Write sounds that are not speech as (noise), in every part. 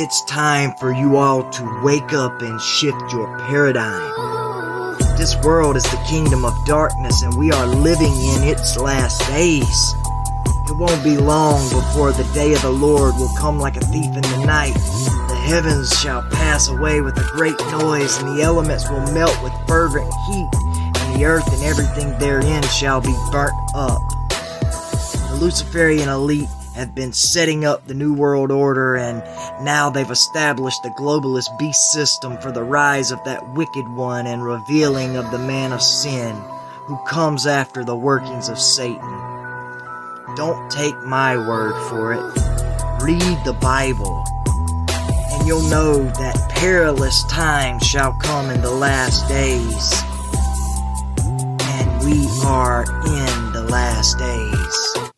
It's time for you all to wake up and shift your paradigm. This world is the kingdom of darkness and we are living in its last days. It won't be long before the day of the Lord will come like a thief in the night. The heavens shall pass away with a great noise, and the elements will melt with fervent heat, and the earth and everything therein shall be burnt up. The Luciferian elite have been setting up the New World Order, and now they've established the globalist beast system for the rise of that wicked one and revealing of the man of sin who comes after the workings of Satan. Don't take my word for it. Read the Bible, and you'll know that perilous times shall come in the last days. And we are in the last days.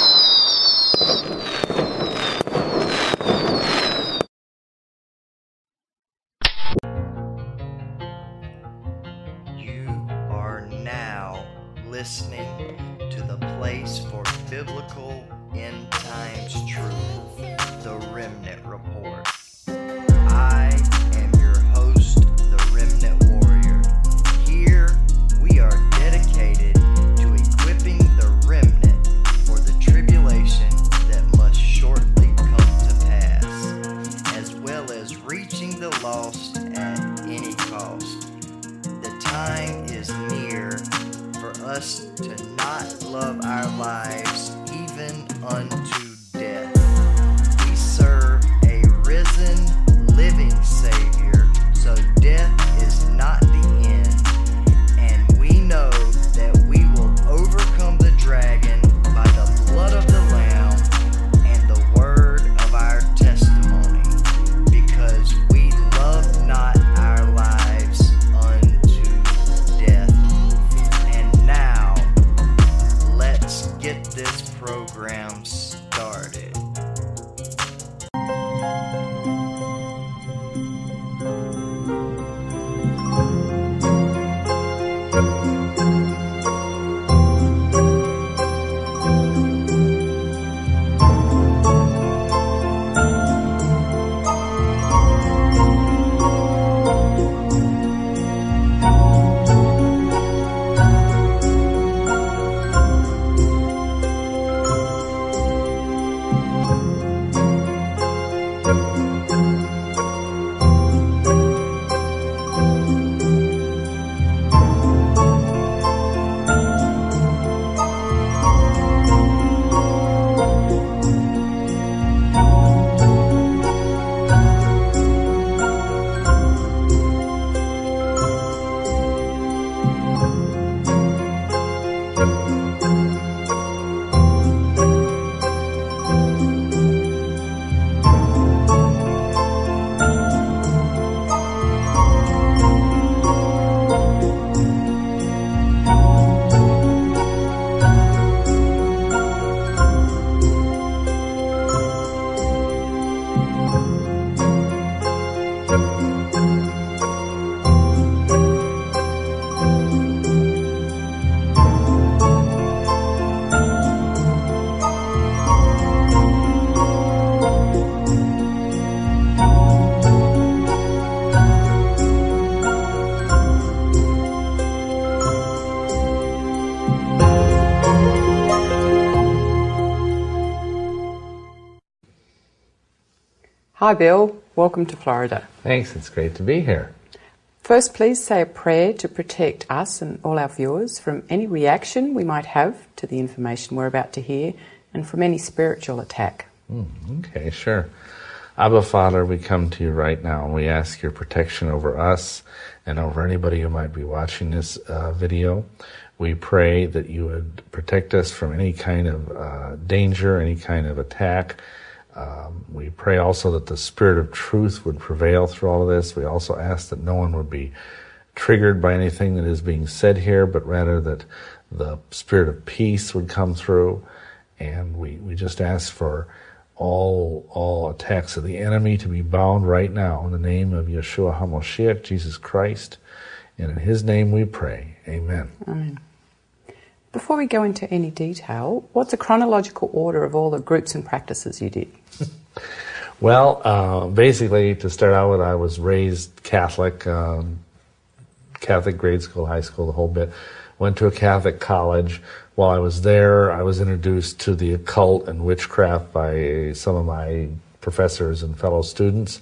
Hi, Bill. Welcome to Florida. Thanks, it's great to be here. First, please say a prayer to protect us and all our viewers from any reaction we might have to the information we're about to hear and from any spiritual attack. Okay, sure. Abba Father, we come to you right now and we ask your protection over us and over anybody who might be watching this uh, video. We pray that you would protect us from any kind of uh, danger, any kind of attack. Um, we pray also that the spirit of truth would prevail through all of this. We also ask that no one would be triggered by anything that is being said here, but rather that the spirit of peace would come through. And we, we just ask for all all attacks of the enemy to be bound right now in the name of Yeshua HaMashiach, Jesus Christ. And in his name we pray. Amen. Amen. Before we go into any detail, what's a chronological order of all the groups and practices you did? (laughs) Well, uh, basically, to start out with, I was raised Catholic, um, Catholic grade school, high school, the whole bit. Went to a Catholic college. While I was there, I was introduced to the occult and witchcraft by some of my professors and fellow students.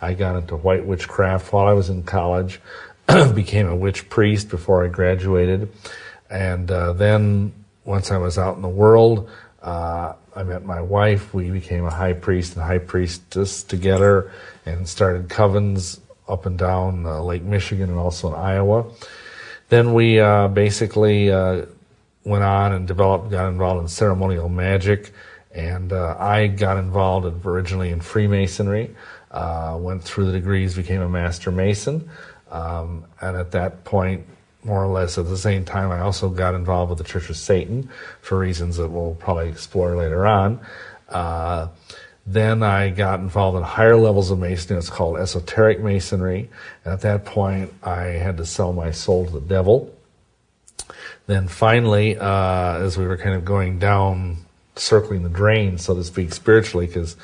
I got into white witchcraft while I was in college, (clears throat) became a witch priest before I graduated. And uh, then, once I was out in the world, uh, I met my wife. We became a high priest and high priestess together and started covens up and down uh, Lake Michigan and also in Iowa. Then we uh, basically uh, went on and developed, got involved in ceremonial magic, and uh, I got involved originally in Freemasonry. Uh, went through the degrees, became a master mason, um, and at that point more or less at the same time, I also got involved with the Church of Satan for reasons that we'll probably explore later on. Uh, then I got involved in higher levels of masonry. It's called esoteric masonry. And at that point, I had to sell my soul to the devil. Then finally, uh, as we were kind of going down, circling the drain, so to speak, spiritually, because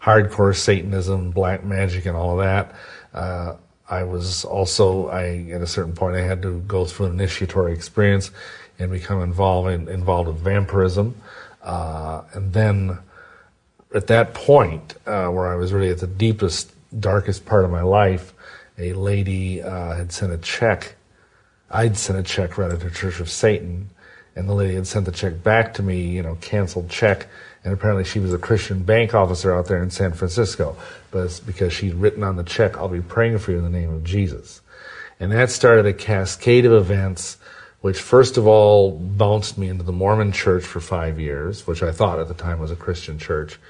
hardcore Satanism, black magic, and all of that, uh, I was also, I at a certain point, I had to go through an initiatory experience and become involved in, involved with vampirism, uh, and then at that point, uh, where I was really at the deepest, darkest part of my life, a lady uh, had sent a check. I'd sent a check rather to Church of Satan, and the lady had sent the check back to me, you know, canceled check and apparently she was a Christian bank officer out there in San Francisco. But it's because she'd written on the check, I'll be praying for you in the name of Jesus. And that started a cascade of events, which first of all bounced me into the Mormon church for five years, which I thought at the time was a Christian church.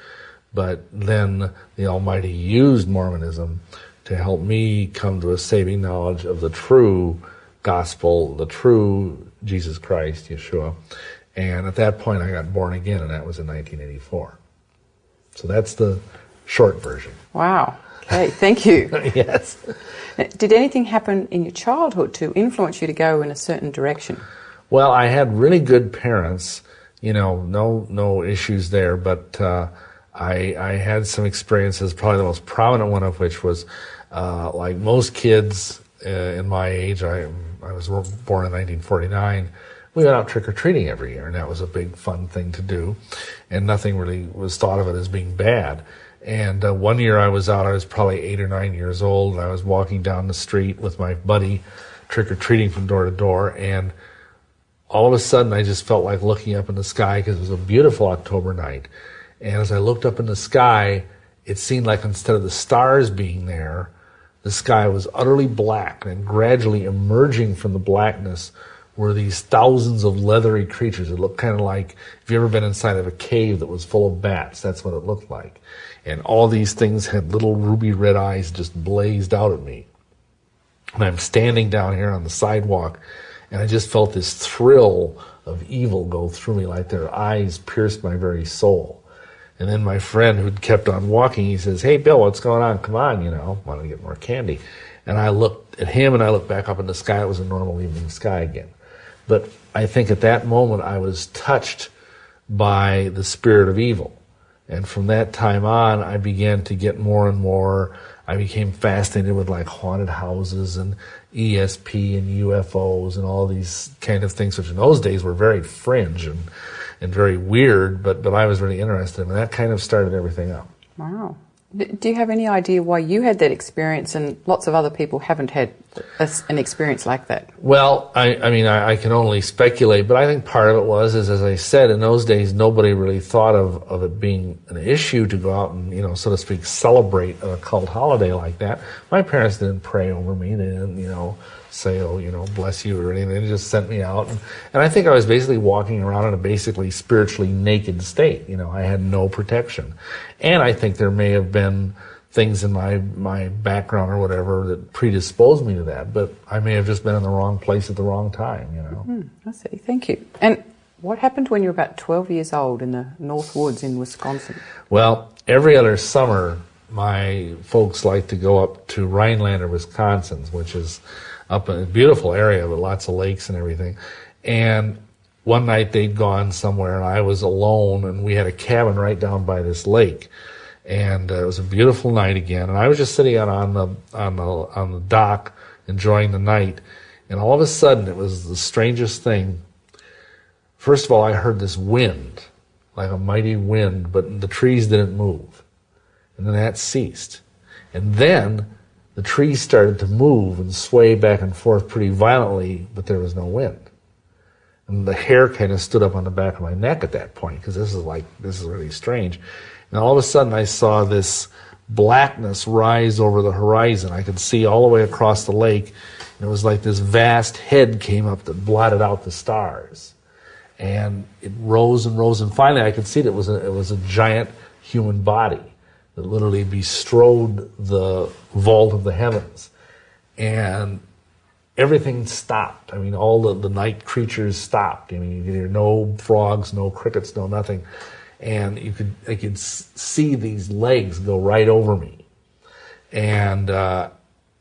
But then the Almighty used Mormonism to help me come to a saving knowledge of the true gospel, the true Jesus Christ, Yeshua. And at that point, I got born again, and that was in 1984. So that's the short version. Wow. Okay, thank you. (laughs) yes. Did anything happen in your childhood to influence you to go in a certain direction? Well, I had really good parents. You know, no no issues there, but uh, I I had some experiences. Probably the most prominent one of which was uh, like most kids uh, in my age. I I was born in 1949 we went out trick or treating every year, and that was a big fun thing to do. And nothing really was thought of it as being bad. And uh, one year I was out, I was probably eight or nine years old, and I was walking down the street with my buddy, trick or treating from door to door, and all of a sudden I just felt like looking up in the sky because it was a beautiful October night. And as I looked up in the sky, it seemed like instead of the stars being there, the sky was utterly black and gradually emerging from the blackness were these thousands of leathery creatures. It looked kind of like if you ever been inside of a cave that was full of bats, that's what it looked like. And all these things had little ruby red eyes just blazed out at me. And I'm standing down here on the sidewalk, and I just felt this thrill of evil go through me like their eyes pierced my very soul. And then my friend who'd kept on walking, he says, Hey, Bill, what's going on? Come on, you know, want to get more candy. And I looked at him and I looked back up in the sky. It was a normal evening sky again. But I think at that moment I was touched by the spirit of evil. And from that time on, I began to get more and more. I became fascinated with like haunted houses and ESP and UFOs and all these kind of things, which in those days were very fringe and, and very weird, but, but I was really interested. And that kind of started everything up. Wow. Do you have any idea why you had that experience and lots of other people haven't had a, an experience like that? Well, I, I mean, I, I, can only speculate, but I think part of it was, is as I said, in those days, nobody really thought of, of it being an issue to go out and, you know, so to speak, celebrate a cult holiday like that. My parents didn't pray over me. They didn't, you know, say, oh, you know, bless you or anything. They just sent me out. And, and I think I was basically walking around in a basically spiritually naked state. You know, I had no protection. And I think there may have been things in my, my background or whatever that predisposed me to that, but I may have just been in the wrong place at the wrong time, you know. Mm, I see. Thank you. And what happened when you were about 12 years old in the North Woods in Wisconsin? Well, every other summer, my folks like to go up to Rhinelander, Wisconsin, which is up in a beautiful area with lots of lakes and everything. And one night they'd gone somewhere and I was alone and we had a cabin right down by this lake. And uh, it was a beautiful night again. And I was just sitting out on the, on the, on the dock enjoying the night. And all of a sudden it was the strangest thing. First of all, I heard this wind, like a mighty wind, but the trees didn't move. And then that ceased. And then the trees started to move and sway back and forth pretty violently, but there was no wind. And the hair kind of stood up on the back of my neck at that point because this is like, this is really strange. And all of a sudden I saw this blackness rise over the horizon. I could see all the way across the lake. And it was like this vast head came up that blotted out the stars. And it rose and rose. And finally I could see that it was a, it was a giant human body that literally bestrode the vault of the heavens. And everything stopped. I mean, all the, the night creatures stopped. I mean, you could hear no frogs, no crickets, no nothing. And you could, I could see these legs go right over me. And, uh,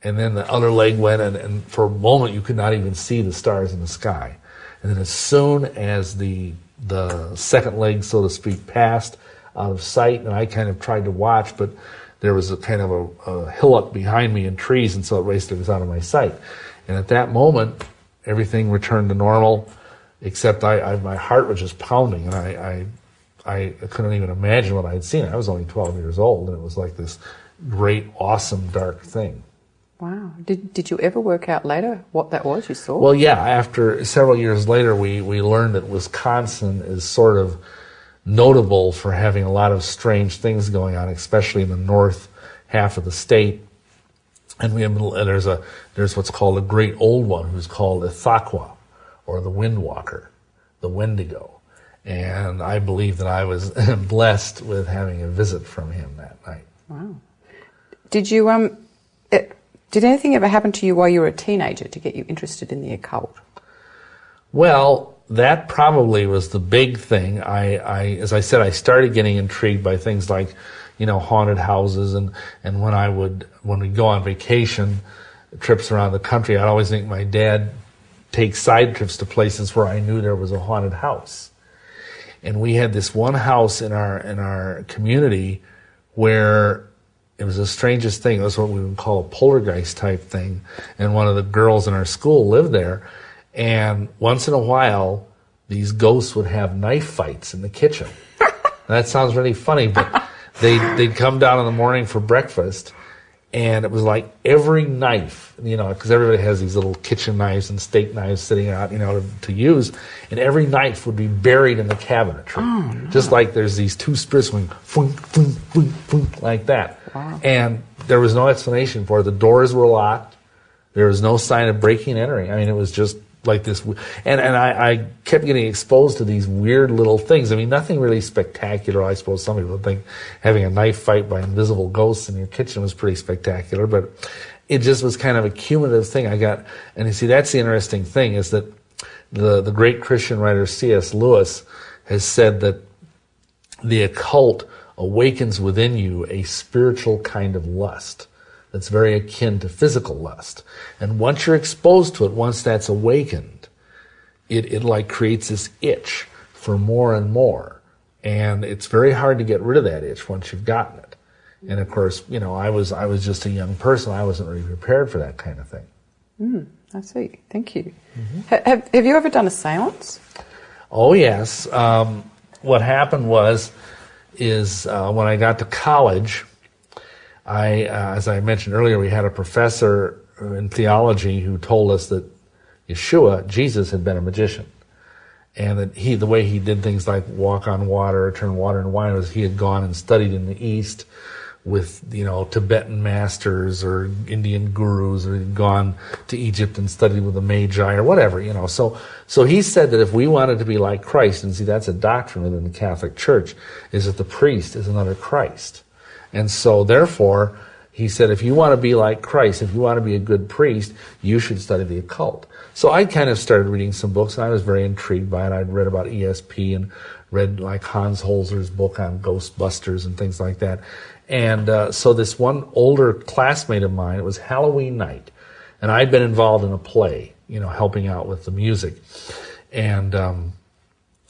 and then the other leg went and, and for a moment you could not even see the stars in the sky. And then as soon as the, the second leg, so to speak, passed, out of sight, and I kind of tried to watch, but there was a kind of a, a hillock behind me and trees, and so it raced it was out of my sight. And at that moment, everything returned to normal, except I, I my heart was just pounding, and I, I, I couldn't even imagine what I had seen. I was only 12 years old, and it was like this great, awesome, dark thing. Wow. Did, did you ever work out later what that was you saw? Well, yeah. After several years later, we, we learned that Wisconsin is sort of notable for having a lot of strange things going on, especially in the north half of the state. And we have, and there's a there's what's called a great old one who's called Ithaqua, or the Windwalker, the Wendigo. And I believe that I was (laughs) blessed with having a visit from him that night. Wow. Did you um it, did anything ever happen to you while you were a teenager to get you interested in the occult? Well, that probably was the big thing. I, I, as I said, I started getting intrigued by things like, you know, haunted houses, and and when I would when we go on vacation, trips around the country, I'd always think my dad take side trips to places where I knew there was a haunted house. And we had this one house in our in our community where it was the strangest thing. It was what we would call a poltergeist type thing. And one of the girls in our school lived there. And once in a while, these ghosts would have knife fights in the kitchen. (laughs) that sounds really funny, but they they'd come down in the morning for breakfast, and it was like every knife, you know, because everybody has these little kitchen knives and steak knives sitting out, you know, to, to use, and every knife would be buried in the cabinetry, oh, no. just like there's these two spirits going funk, funk, funk, funk, like that, wow. and there was no explanation for it. The doors were locked. There was no sign of breaking and entering. I mean, it was just like this, and and I, I, kept getting exposed to these weird little things. I mean, nothing really spectacular. I suppose some people think having a knife fight by invisible ghosts in your kitchen was pretty spectacular, but it just was kind of a cumulative thing. I got, and you see, that's the interesting thing is that the the great Christian writer C.S. Lewis has said that the occult awakens within you a spiritual kind of lust that's very akin to physical lust. And once you're exposed to it, once that's awakened, it, it like creates this itch for more and more. And it's very hard to get rid of that itch once you've gotten it. And of course, you know, I was I was just a young person. I wasn't really prepared for that kind of thing. Mm, I see. Thank you. Mm-hmm. Have, have you ever done a séance? Oh yes. Um, what happened was, is uh, when I got to college, I, uh, as I mentioned earlier, we had a professor in theology who told us that Yeshua, Jesus, had been a magician. And that he, the way he did things like walk on water, turn water into wine, was he had gone and studied in the East with, you know, Tibetan masters or Indian gurus, or he'd gone to Egypt and studied with the Magi or whatever, you know. So, so he said that if we wanted to be like Christ, and see, that's a doctrine within the Catholic Church, is that the priest is another Christ. And so, therefore, he said, if you want to be like Christ, if you want to be a good priest, you should study the occult. So I kind of started reading some books, and I was very intrigued by it. I'd read about ESP and read like Hans Holzer's book on Ghostbusters and things like that. And uh, so this one older classmate of mine, it was Halloween night, and I'd been involved in a play, you know, helping out with the music. And um,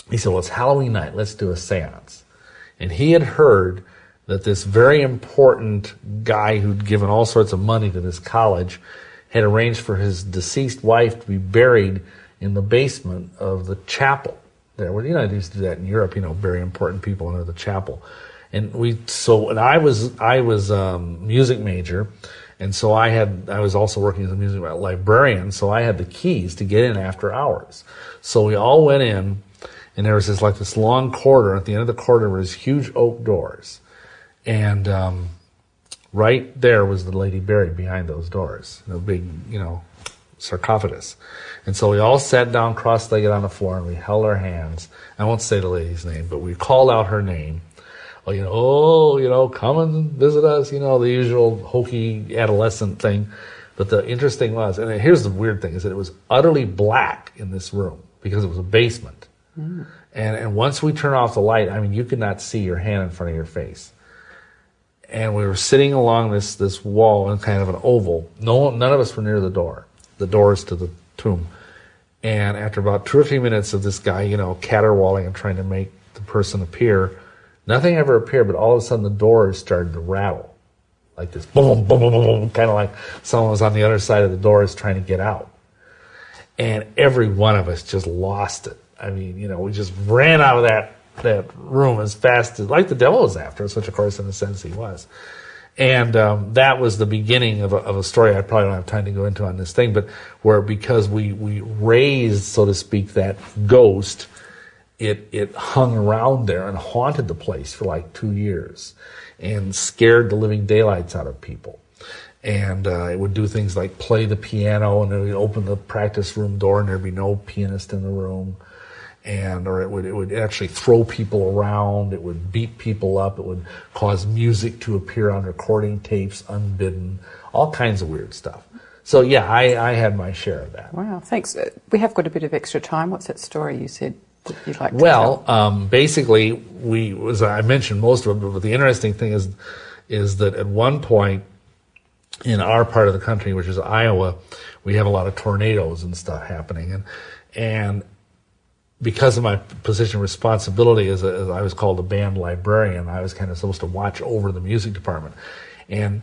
he said, Well, it's Halloween night. Let's do a seance. And he had heard that this very important guy who'd given all sorts of money to this college had arranged for his deceased wife to be buried in the basement of the chapel there. Well, you know, they used to do that in Europe, you know, bury important people under the chapel. And we, so, and I was, I was, um, music major. And so I had, I was also working as a music librarian. So I had the keys to get in after hours. So we all went in and there was this like this long corridor. At the end of the corridor was huge oak doors. And, um, right there was the lady buried behind those doors. The big, you know, sarcophagus. And so we all sat down cross-legged on the floor and we held our hands. I won't say the lady's name, but we called out her name. Oh, you know, oh, you know, come and visit us, you know, the usual hokey adolescent thing. But the interesting was, and here's the weird thing, is that it was utterly black in this room because it was a basement. Mm. And, and once we turned off the light, I mean, you could not see your hand in front of your face. And we were sitting along this, this wall in kind of an oval. No, none of us were near the door, the doors to the tomb. And after about two or three minutes of this guy, you know, caterwauling and trying to make the person appear, nothing ever appeared, but all of a sudden the doors started to rattle. Like this boom, boom, boom, boom, boom kind of like someone was on the other side of the doors trying to get out. And every one of us just lost it. I mean, you know, we just ran out of that that room as fast as like the devil was after us, which of course in a sense he was. And um, that was the beginning of a, of a, story I probably don't have time to go into on this thing, but where because we, we raised, so to speak, that ghost, it, it hung around there and haunted the place for like two years and scared the living daylights out of people. And uh, it would do things like play the piano and it would open the practice room door and there'd be no pianist in the room and or it would it would actually throw people around it would beat people up it would cause music to appear on recording tapes unbidden all kinds of weird stuff. So yeah i i had my share of that. Wow thanks. Uh, we have got a bit of extra time. What's that story you said that you'd like to well um, basically we as i mentioned most of it but the interesting thing is is that at one point in our part of the country which is iowa we have a lot of tornadoes and stuff happening and and because of my position responsibility as, a, as, I was called a band librarian, I was kind of supposed to watch over the music department. And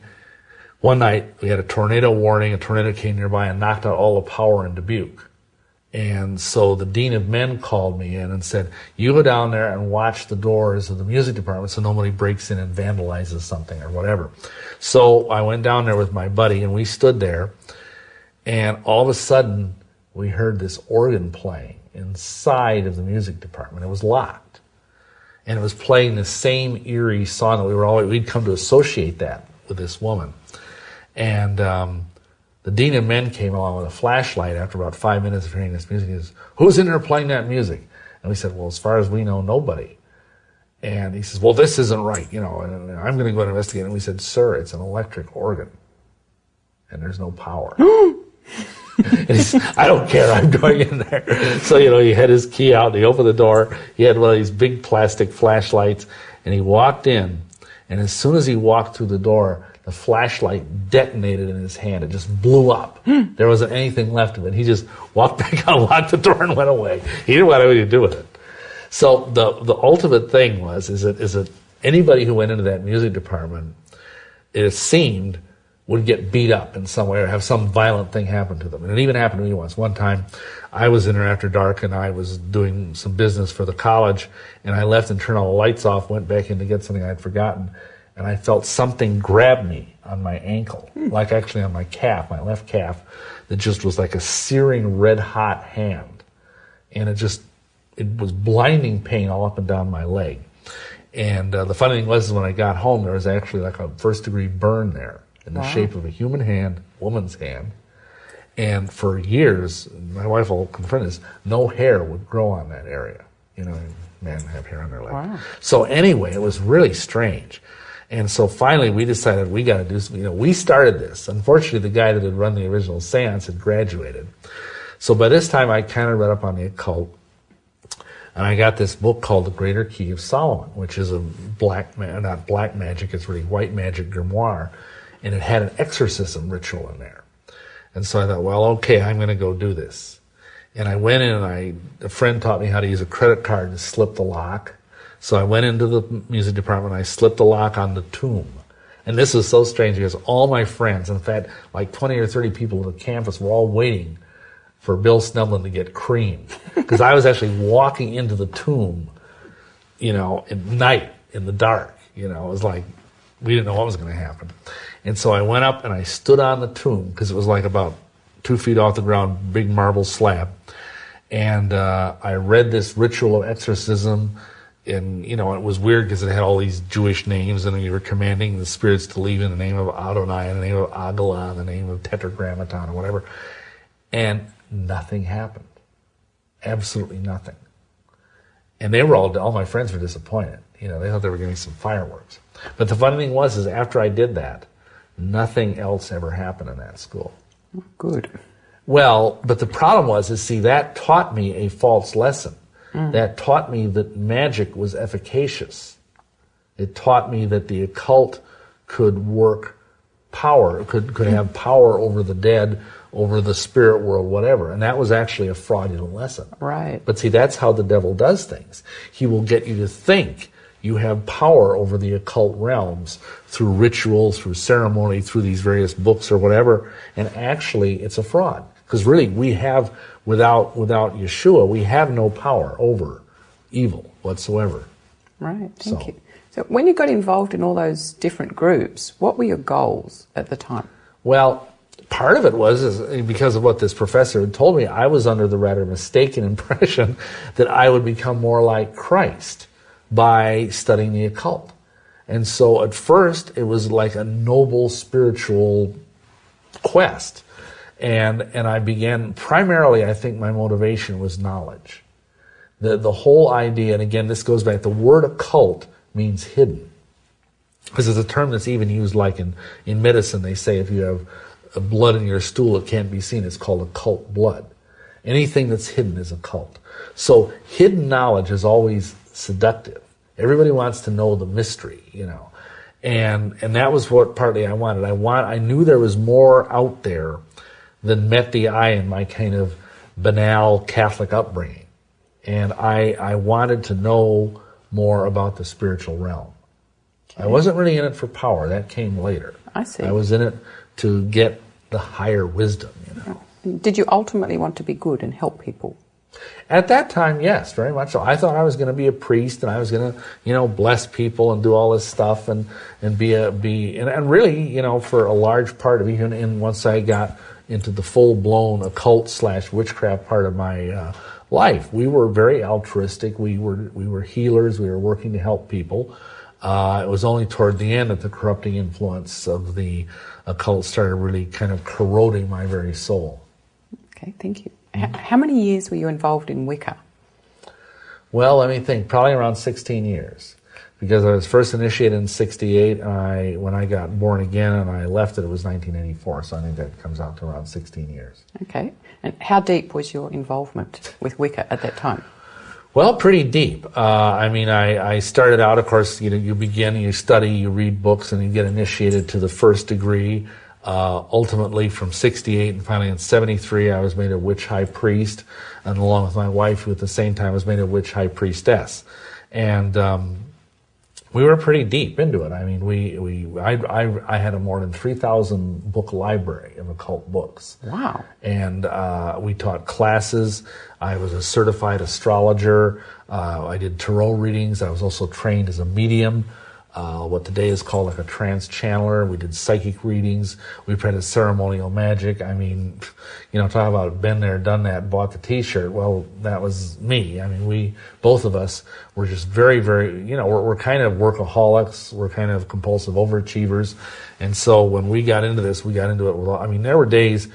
one night we had a tornado warning. A tornado came nearby and knocked out all the power in Dubuque. And so the dean of men called me in and said, "You go down there and watch the doors of the music department so nobody breaks in and vandalizes something or whatever." So I went down there with my buddy and we stood there, and all of a sudden we heard this organ playing inside of the music department. It was locked. And it was playing the same eerie song that we were always, we'd come to associate that with this woman. And um, the dean of men came along with a flashlight after about five minutes of hearing this music. He says, Who's in there playing that music? And we said, Well, as far as we know, nobody. And he says, Well, this isn't right, you know, and I'm going to go and investigate. And we said, Sir, it's an electric organ. And there's no power. (gasps) (laughs) and (laughs) he I don't care, I'm going in there. So, you know, he had his key out, he opened the door, he had one of these big plastic flashlights, and he walked in, and as soon as he walked through the door, the flashlight detonated in his hand. It just blew up. Hmm. There wasn't anything left of it. He just walked (laughs) back out, locked the door, and went away. He didn't know what to do with it. So the the ultimate thing was is that is that anybody who went into that music department, it seemed would get beat up in some way or have some violent thing happen to them. And it even happened to me once. One time, I was in there after dark and I was doing some business for the college and I left and turned all the lights off, went back in to get something I'd forgotten, and I felt something grab me on my ankle, hmm. like actually on my calf, my left calf, that just was like a searing red hot hand. And it just, it was blinding pain all up and down my leg. And uh, the funny thing was, is when I got home, there was actually like a first degree burn there in the wow. shape of a human hand, woman's hand. And for years, my wife will confront this, no hair would grow on that area. You know, men have hair on their leg. Wow. So anyway, it was really strange. And so finally we decided we got to do something. You know, we started this. Unfortunately, the guy that had run the original seance had graduated. So by this time, I kind of read up on the occult. And I got this book called The Greater Key of Solomon, which is a black, man not black magic, it's really white magic grimoire and it had an exorcism ritual in there. And so I thought, well, okay, I'm going to go do this. And I went in and I, a friend taught me how to use a credit card to slip the lock. So I went into the music department and I slipped the lock on the tomb. And this was so strange because all my friends, in fact, like 20 or 30 people on the campus were all waiting for Bill Schnoebelen to get cream. (laughs) Because I was actually walking into the tomb, you know, at night in the dark. You know, it was like we didn't know what was going to happen. And so I went up and I stood on the tomb because it was like about two feet off the ground, big marble slab. And uh, I read this ritual of exorcism. And, you know, it was weird because it had all these Jewish names and you were commanding the spirits to leave in the name of Adonai, in the name of Agala, in the name of Tetragrammaton or whatever. And nothing happened. Absolutely nothing. And they were all, all my friends were disappointed. You know, they thought they were getting some fireworks. But the funny thing was, is after I did that, nothing else ever happened in that school. Good. Well, but the problem was, is see, that taught me a false lesson. Mm. That taught me that magic was efficacious. It taught me that the occult could work power, could, could have power over the dead, over the spirit world, whatever. And that was actually a fraudulent lesson. Right. But see, that's how the devil does things. He will get you to think you have power over the occult realms through ritual, through ceremony, through these various books or whatever. And actually, it's a fraud. Because really, we have, without, without Yeshua, we have no power over evil whatsoever. Right. Thank So- you. So, when you got involved in all those different groups, what were your goals at the time? Well, part of it was is because of what this professor had told me. I was under the rather mistaken (laughs) impression that I would become more like Christ by studying the occult. And so at first it was like a noble spiritual quest. And and I began primarily I think my motivation was knowledge. The the whole idea, and again this goes back, the word occult means hidden. Because it's a term that's even used like in, in medicine. They say if you have blood in your stool it can't be seen. It's called occult blood. Anything that's hidden is occult. So hidden knowledge is always seductive everybody wants to know the mystery you know and and that was what partly i wanted i want i knew there was more out there than met the eye in my kind of banal catholic upbringing and i i wanted to know more about the spiritual realm I wasn't really in it for power. That came later. I see. I was in it to get the higher wisdom, you know. Did you ultimately want to be good and help people? At that time, yes, very much so. I thought I was going to be a priest and I was going to, you know, bless people and do all this stuff and, and be a, be, and, and really, you know, for a large part of even in once I got into the full blown occult slash witchcraft part of my, uh, life, we were very altruistic. We were, we were healers. We were working to help people. Uh, it was only toward the end that the corrupting influence of the occult started really kind of corroding my very soul. Okay, thank you. How many years were you involved in Wicca? Well, let me think. Probably around 16 years, because I was first initiated in '68. And I, when I got born again, and I left it, it was 1984. So I think that comes out to around 16 years. Okay. And how deep was your involvement with Wicca at that time? Well, pretty deep. Uh, I mean, I, I started out, of course, you know, you begin, you study, you read books, and you get initiated to the first degree. Uh, ultimately, from 68 and finally in 73, I was made a witch high priest, and along with my wife, who at the same time was made a witch high priestess. And um, we were pretty deep into it. I mean, we, we I, I, I had a more than 3,000 book library of occult books Wow. and uh, we taught classes. I was a certified astrologer. Uh, I did tarot readings. I was also trained as a medium, uh, what today is called like a trance channeler. We did psychic readings. We practiced ceremonial magic. I mean, you know, talk about been there, done that, bought the T-shirt. Well, that was me. I mean, we both of us were just very, very, you know, we're, we're kind of workaholics. We're kind of compulsive overachievers, and so when we got into this, we got into it with. I mean, there were days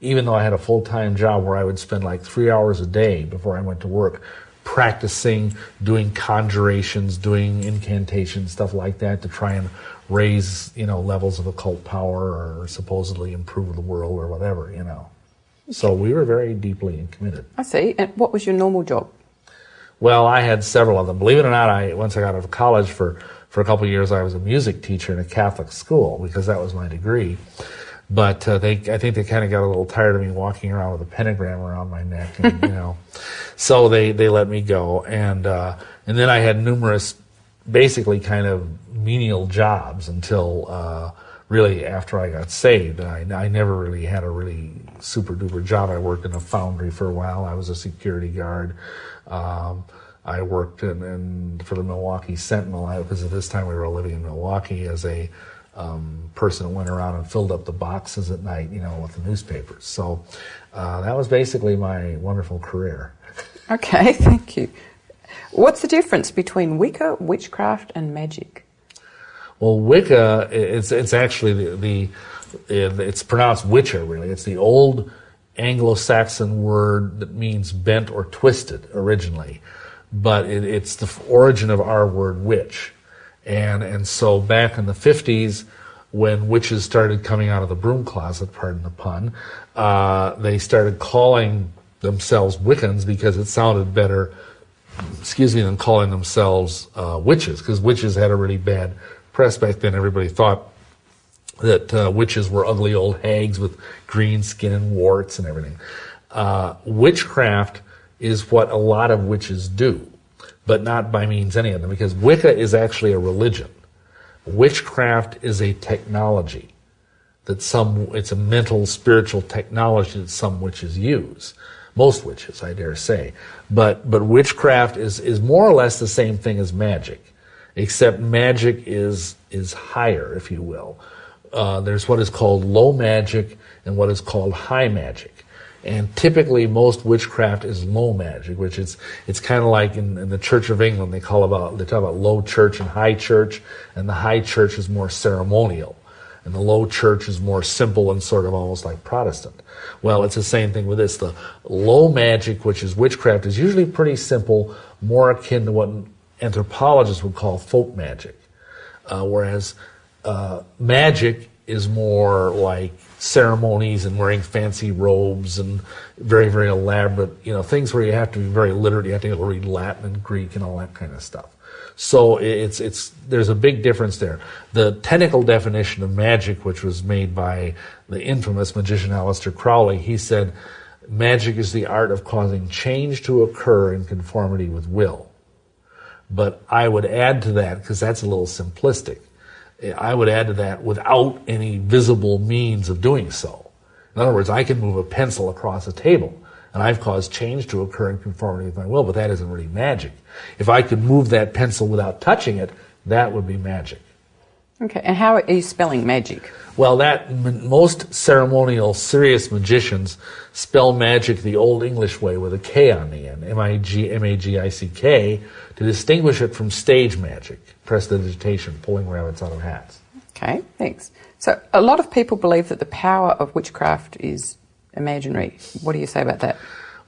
even though I had a full time job where I would spend like three hours a day before I went to work practicing, doing conjurations, doing incantations, stuff like that to try and raise, you know, levels of occult power or supposedly improve the world or whatever, you know. So we were very deeply committed. I see. And what was your normal job? Well, I had several of them. Believe it or not, I once I got out of college for for a couple of years, I was a music teacher in a Catholic school because that was my degree. But uh, they I think they kind of got a little tired of me walking around with a pentagram around my neck, and, you know, (laughs) so they they let me go, and uh, and then I had numerous, basically kind of menial jobs until uh, really after I got saved. I, I never really had a really super duper job. I worked in a foundry for a while. I was a security guard. Um, I worked in, in, for the Milwaukee Sentinel because at this time we were living in Milwaukee as a um, person that went around and filled up the boxes at night, you know, with the newspapers. So uh, that was basically my wonderful career. (laughs) Okay, (laughs) thank you. What's the difference between Wicca, witchcraft, and magic? Well, Wicca, it's it's actually the, the it's pronounced witcher really. It's the old Anglo-Saxon word that means bent or twisted originally, but it, it's the origin of our word witch, and and so back in the fifties, when witches started coming out of the broom closet, pardon the pun, uh, they started calling themselves Wiccans because it sounded better, excuse me, than calling themselves uh, witches because witches had a really bad press back then, everybody thought that uh, witches were ugly old hags with green skin and warts and everything. Uh, witchcraft is what a lot of witches do, but not by means any of them, because Wicca is actually a religion. Witchcraft is a technology that some, it's a mental, spiritual technology that some witches use. Most witches, I dare say. But, but witchcraft is, is more or less the same thing as magic except magic is is higher, if you will. Uh, there's what is called low magic and what is called high magic. And typically, most witchcraft is low magic, which is it's kind of like in, in, the Church of England they call about they talk about low church and high church, and the high church is more ceremonial, and the low church is more simple and sort of almost like Protestant. Well, it's the same thing with this. The low magic, which is witchcraft, is usually pretty simple, more akin to what anthropologists would call folk magic, uh, whereas uh, magic is more like ceremonies and wearing fancy robes and very, very elaborate, you know, things where you have to be very literate. You have to be able to read Latin and Greek and all that kind of stuff. So it's, it's, there's a big difference there. The technical definition of magic, which was made by the infamous magician Aleister Crowley, he said, magic is the art of causing change to occur in conformity with will. But I would add to that, because that's a little simplistic, I would add to that without any visible means of doing so. In other words, I can move a pencil across a table, and I've caused change to occur in conformity with my will, but that isn't really magic. If I could move that pencil without touching it, that would be magic. Okay, and how are you spelling magic? Well, that most ceremonial, serious magicians spell magic the old English way with a K on the end, M-I-G, M-A-G-I-C-K, to distinguish it from stage magic, prestidigitation, pulling rabbits out of hats. Okay, thanks. So a lot of people believe that the power of witchcraft is imaginary. What do you say about that?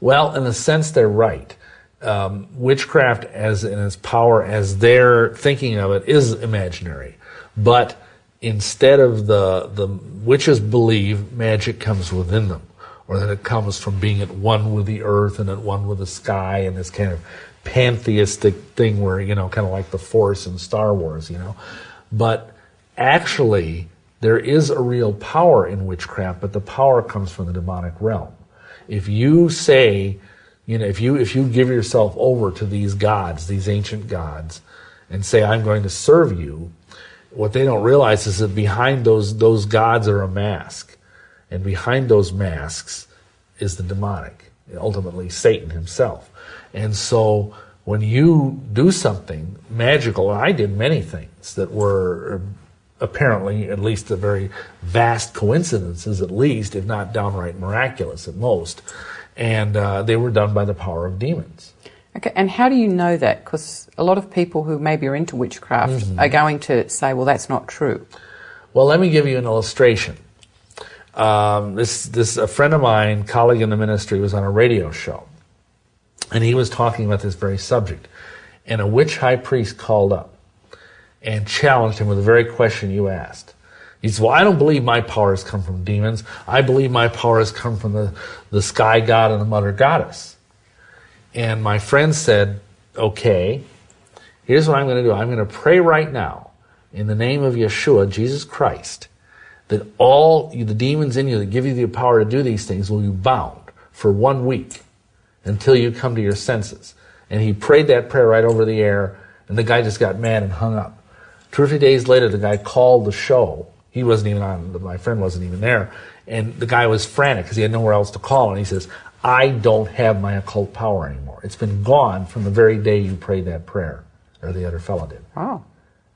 Well, in a sense, they're right. Um, witchcraft, as in its power, as they're thinking of it, is imaginary. But instead of the, the witches believe magic comes within them, or that it comes from being at one with the earth and at one with the sky and this kind of pantheistic thing where, you know, kind of like the Force in Star Wars, you know. But actually, there is a real power in witchcraft, but the power comes from the demonic realm. If you say, you know, if you if you give yourself over to these gods, these ancient gods, and say, I'm going to serve you, what they don't realize is that behind those those gods are a mask, and behind those masks is the demonic, ultimately Satan himself. And so when you do something magical, I did many things that were apparently at least a very vast coincidences, at least, if not downright miraculous at most. And uh, they were done by the power of demons. Okay, and how do you know that? Because a lot of people who maybe are into witchcraft mm-hmm. are going to say, well, that's not true. Well, let me give you an illustration. Um, this, this, a friend of mine, colleague in the ministry, was on a radio show, and he was talking about this very subject. And a witch high priest called up and challenged him with the very question you asked. He said, Well, I don't believe my powers come from demons. I believe my powers come from the, the sky god and the mother goddess. And my friend said, Okay, here's what I'm going to do. I'm going to pray right now in the name of Yeshua, Jesus Christ, that all the demons in you that give you the power to do these things will be bound for one week until you come to your senses. And he prayed that prayer right over the air, and the guy just got mad and hung up. Two or three days later, the guy called the show. He wasn't even on, my friend wasn't even there. And the guy was frantic because he had nowhere else to call. And he says, I don't have my occult power anymore. It's been gone from the very day you prayed that prayer, or the other fellow did. Oh.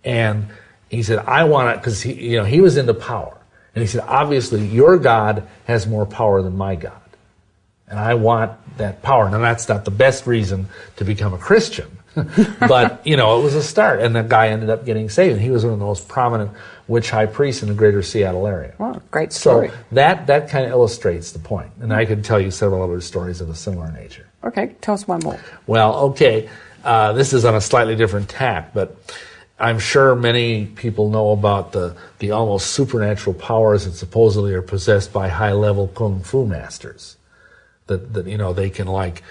And he said, I want it, because he, you know, he was into power. And he said, obviously, your God has more power than my God. And I want that power. Now, that's not the best reason to become a Christian. (laughs) but, you know, it was a start. And the guy ended up getting saved. And he was one of the most prominent witch high priest in the greater Seattle area. Wow, great story. So that, that kind of illustrates the point. And I could tell you several other stories of a similar nature. Okay, tell us one more. Well, okay. Uh, this is on a slightly different tack, but I'm sure many people know about the, the almost supernatural powers that supposedly are possessed by high level kung fu masters. That, that, you know, they can like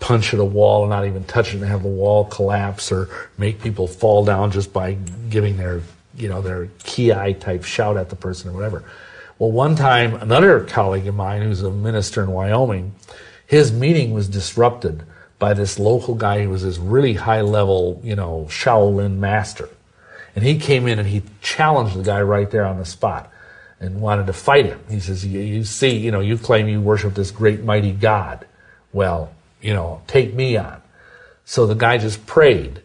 punch at a wall and not even touch it and have the wall collapse or make people fall down just by giving their, you know, their ki type shout at the person or whatever. Well, one time, another colleague of mine who's a minister in Wyoming, his meeting was disrupted by this local guy who was this really high level, you know, Shaolin master. And he came in and he challenged the guy right there on the spot and wanted to fight him. He says, you see, you know, you claim you worship this great mighty God. Well, you know, take me on. So the guy just prayed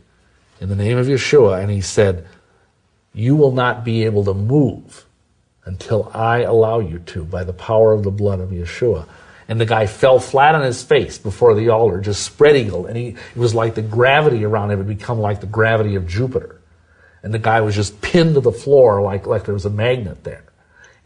in the name of Yeshua and he said, you will not be able to move until I allow you to by the power of the blood of Yeshua and the guy fell flat on his face before the altar, just spread eagled, and he it was like the gravity around him had become like the gravity of Jupiter. And the guy was just pinned to the floor like, like there was a magnet there.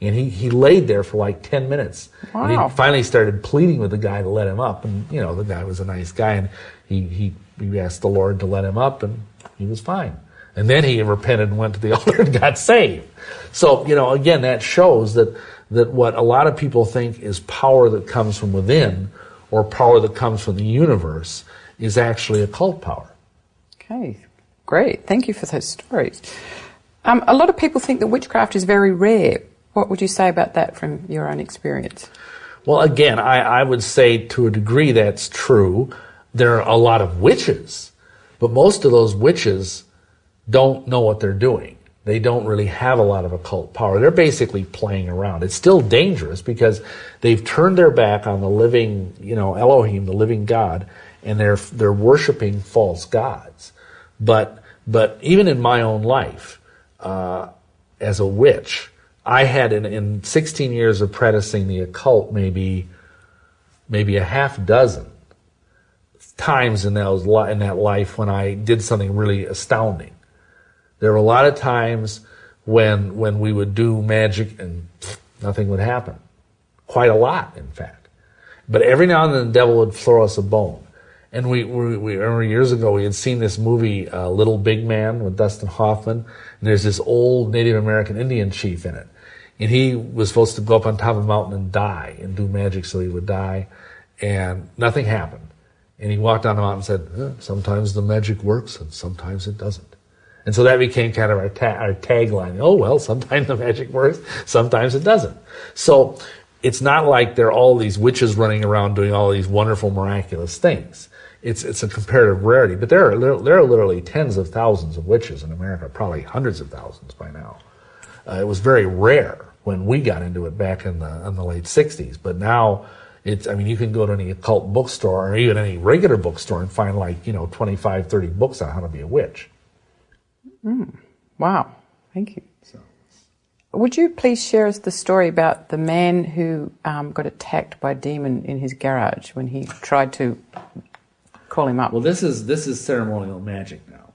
And he, he laid there for like 10 minutes. Wow. And he finally started pleading with the guy to let him up. And, you know, the guy was a nice guy. And he, he, he asked the Lord to let him up, and he was fine. And then he repented and went to the (laughs) altar and got saved. So, you know, again, that shows that that what a lot of people think is power that comes from within or power that comes from the universe is actually occult power. Okay, great. Thank you for those stories. Um, a lot of people think that witchcraft is very rare. What would you say about that from your own experience? Well, again, I, I would say to a degree that's true. There are a lot of witches, but most of those witches don't know what they're doing they don't really have a lot of occult power. They're basically playing around. It's still dangerous because they've turned their back on the living, you know, Elohim, the living God, and they're they're worshiping false gods. But but even in my own life, uh, as a witch, I had in, in 16 years of practicing the occult, maybe maybe a half dozen times in those in that life when I did something really astounding. There were a lot of times when when we would do magic and nothing would happen. Quite a lot, in fact. But every now and then the devil would throw us a bone. And we, we, we remember years ago we had seen this movie, uh, Little Big Man with Dustin Hoffman. And there's this old Native American Indian chief in it. And he was supposed to go up on top of a mountain and die and do magic so he would die. And nothing happened. And he walked down the mountain and said, eh, sometimes the magic works and sometimes it doesn't. And so that became kind of our, ta- our tagline. Oh, well, sometimes the magic works, sometimes it doesn't. So it's not like there are all these witches running around doing all these wonderful, miraculous things. It's, it's a comparative rarity. But there are, there are literally tens of thousands of witches in America, probably hundreds of thousands by now. Uh, it was very rare when we got into it back in the, in the late 60s. But now, it's, I mean, you can go to any occult bookstore or even any regular bookstore and find like, you know, 25, 30 books on how to be a witch. Mm. Wow, thank you. So. Would you please share us the story about the man who um, got attacked by a demon in his garage when he tried to call him up? Well, this is this is ceremonial magic now,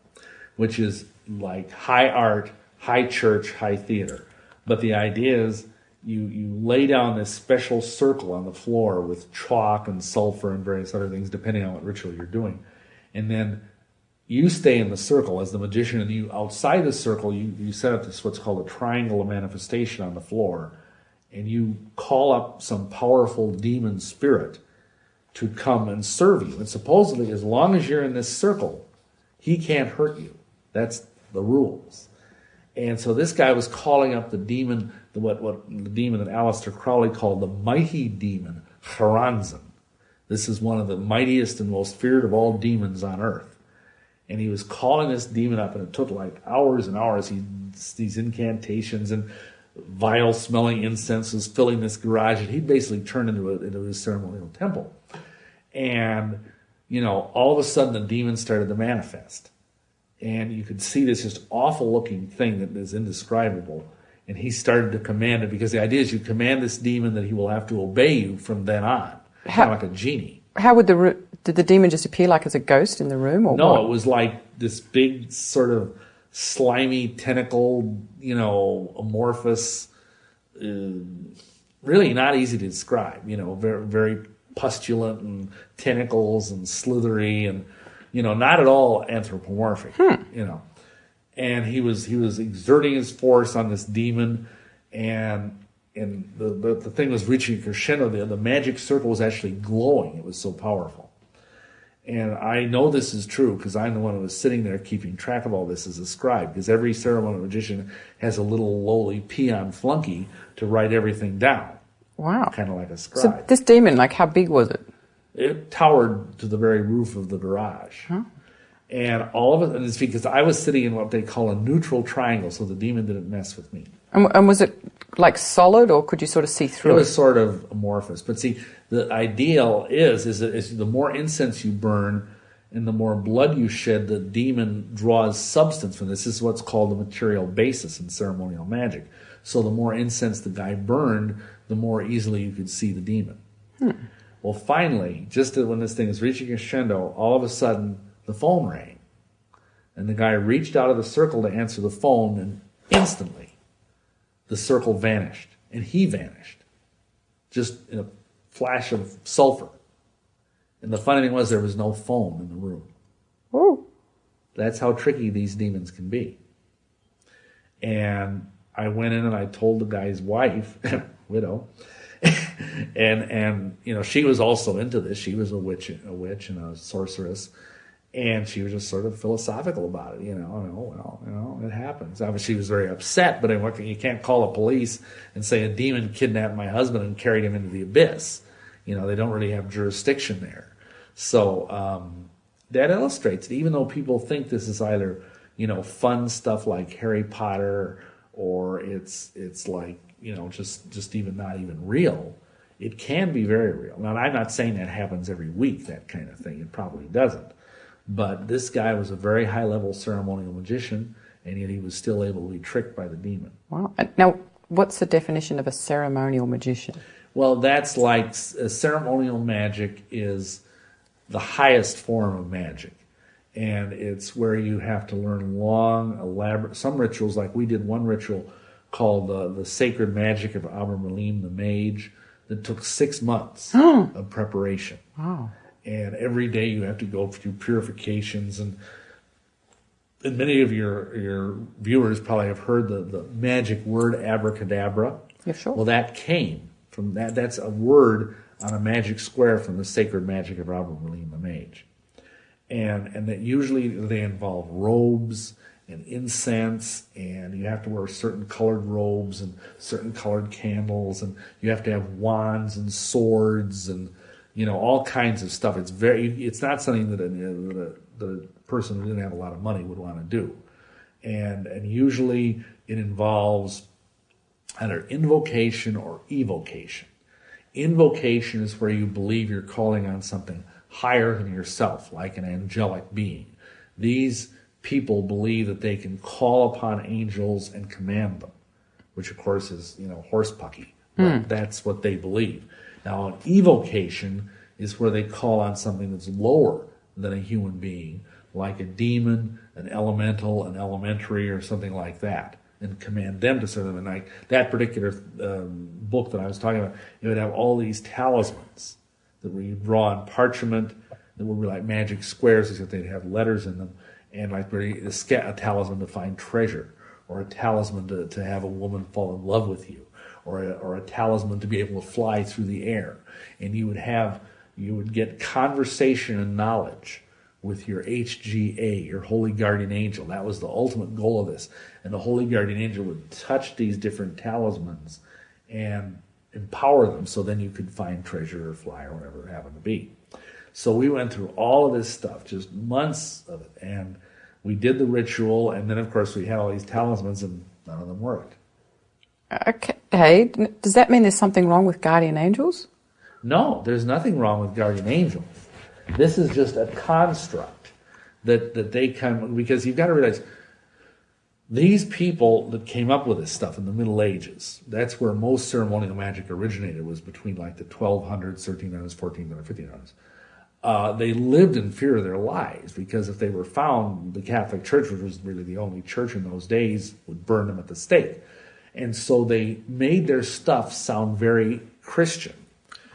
which is like high art, high church, high theater. But the idea is you you lay down this special circle on the floor with chalk and sulfur and various other things, depending on what ritual you're doing, and then you stay in the circle as the magician, and you outside the circle, you, you set up this what's called a triangle of manifestation on the floor, and you call up some powerful demon spirit to come and serve you. And supposedly, as long as you're in this circle, he can't hurt you. That's the rules. And so this guy was calling up the demon, the, what, what the demon that Aleister Crowley called the mighty demon, Choronzon. This is one of the mightiest and most feared of all demons on earth. And he was calling this demon up, and it took like hours and hours. He these incantations and vile smelling incense was filling this garage, and he basically turned into a, into a ceremonial temple. And you know, all of a sudden the demon started to manifest and you could see this just awful looking thing that is indescribable. And he started to command it because the idea is you command this demon that he will have to obey you from then on, kind of like a genie. How would the did the demon just appear like as a ghost in the room, or no? What? It was like this big sort of slimy tentacle, you know, amorphous. Uh, really not easy to describe. You know, very very pustulant and tentacles and slithery and you know, not at all anthropomorphic, hmm. you know. And he was he was exerting his force on this demon, and and the, the, the thing was reaching crescendo. The, the magic circle was actually glowing. It was so powerful. And I know this is true because I'm the one who was sitting there keeping track of all this as a scribe. Because every ceremonial magician has a little lowly peon flunky to write everything down. Wow. Kind of like a scribe. So this demon, like how big was it? It towered to the very roof of the garage. Huh. And all of it, and it's because I was sitting in what they call a neutral triangle, so the demon didn't mess with me. And, and was it like solid, or could you sort of see through it? It was sort of amorphous. But see, the ideal is is that is the more incense you burn, and the more blood you shed, the demon draws substance from this. This is what's called the material basis in ceremonial magic. So the more incense the guy burned, the more easily you could see the demon. Hmm. Well, finally, just when this thing is reaching crescendo, all of a sudden the phone rang. And the guy reached out of the circle to answer the phone, and instantly the circle vanished, and he vanished. Just in a flash of sulfur. And the funny thing was, there was no phone in the room. Ooh. That's how tricky these demons can be. And I went in and I told the guy's wife, (laughs) widow, (laughs) and and you know she was also into this. She was a witch, a witch and a sorceress, and she was just sort of philosophical about it. You know, know well, you know, it happens. Obviously, she was very upset, but you can't call the police and say a demon kidnapped my husband and carried him into the abyss. You know, they don't really have jurisdiction there. So um, that illustrates that even though people think this is either you know fun stuff like Harry Potter or it's it's like you know, just just even not even real, it can be very real. Now, I'm not saying that happens every week, that kind of thing. It probably doesn't. But this guy was a very high level ceremonial magician, and yet he was still able to be tricked by the demon. Wow. Now, what's the definition of a ceremonial magician? Well, that's like ceremonial magic is the highest form of magic. And it's where you have to learn long, elaborate, some rituals, like we did one ritual called uh, The Sacred Magic of Abramelin the Mage that took six months (gasps) of preparation. Wow. And every day you have to go through purifications and and many of your your viewers probably have heard the, the magic word abracadabra. Yeah, sure. Well, that came from that. That's a word on a magic square from the sacred magic of Abramelin the Mage, and and that usually they involve robes and incense, and you have to wear certain colored robes and certain colored candles, and you have to have wands and swords and you know all kinds of stuff. It's very it's not something that a, that a, person who didn't have a lot of money would want to do, and and usually it involves either invocation or evocation. Invocation is where you believe you're calling on something higher than yourself, like an angelic being. These people believe that they can call upon angels and command them, which of course is, you know, horsepucky. Hmm. that's what they believe. Now, an evocation is where they call on something that's lower than a human being, like a demon, an elemental, an elementary, or something like that, and command them to serve them. And like that particular um, book that I was talking about, it would have all these talismans that were you draw on parchment that would be like magic squares, except they'd have letters in them and like a, a talisman to find treasure, or a talisman to, to have a woman fall in love with you, or a, or a talisman to be able to fly through the air. And you would have, you would get conversation and knowledge with your HGA, your holy guardian angel. That was the ultimate goal of this. And the holy guardian angel would touch these different talismans and empower them so then you could find treasure or fly or whatever it happened to be. So we went through all of this stuff, just months of it. And we did the ritual, and then of course we had all these talismans, and none of them worked. Okay, does that mean there's something wrong with guardian angels? No, there's nothing wrong with guardian angels. This is just a construct that, that they come, because you've got to realize these people that came up with this stuff in the Middle Ages, that's where most ceremonial magic originated, was between like the 1200s, 1300s, 1400s, 1500s. Uh, they lived in fear of their lives because if they were found, the Catholic Church, which was really the only church in those days, would burn them at the stake. And so they made their stuff sound very Christian.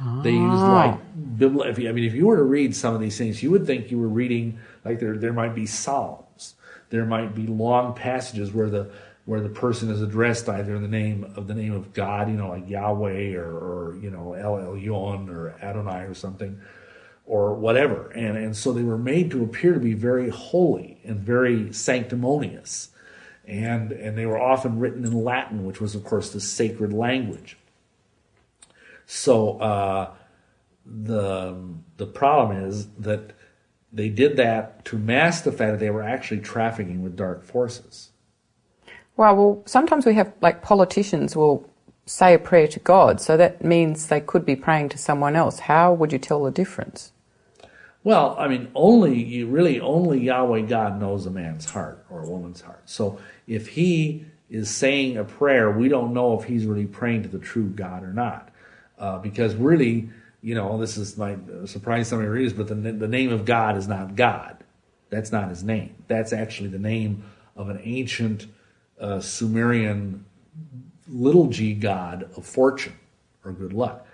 Oh. They used ah. like biblical. I mean, if you were to read some of these things, you would think you were reading like there. There might be psalms. There might be long passages where the where the person is addressed either in the name of the name of God, you know, like Yahweh or, or you know El Elyon or Adonai or something, or whatever. And and so they were made to appear to be very holy and very sanctimonious and, and they were often written in Latin, which was, of course, the sacred language. So uh, the, the problem is that they did that to mask the fact that they were actually trafficking with dark forces. Well, well, sometimes we have, like, politicians will say a prayer to God, so that means they could be praying to someone else. How would you tell the difference? Well, I mean, only you really only Yahweh God knows a man's heart or a woman's heart. So if he is saying a prayer, we don't know if he's really praying to the true God or not, uh, because really, you know, this is might surprise some of your readers, but the the name of God is not God. That's not his name. That's actually the name of an ancient uh, Sumerian little g god of fortune or good luck.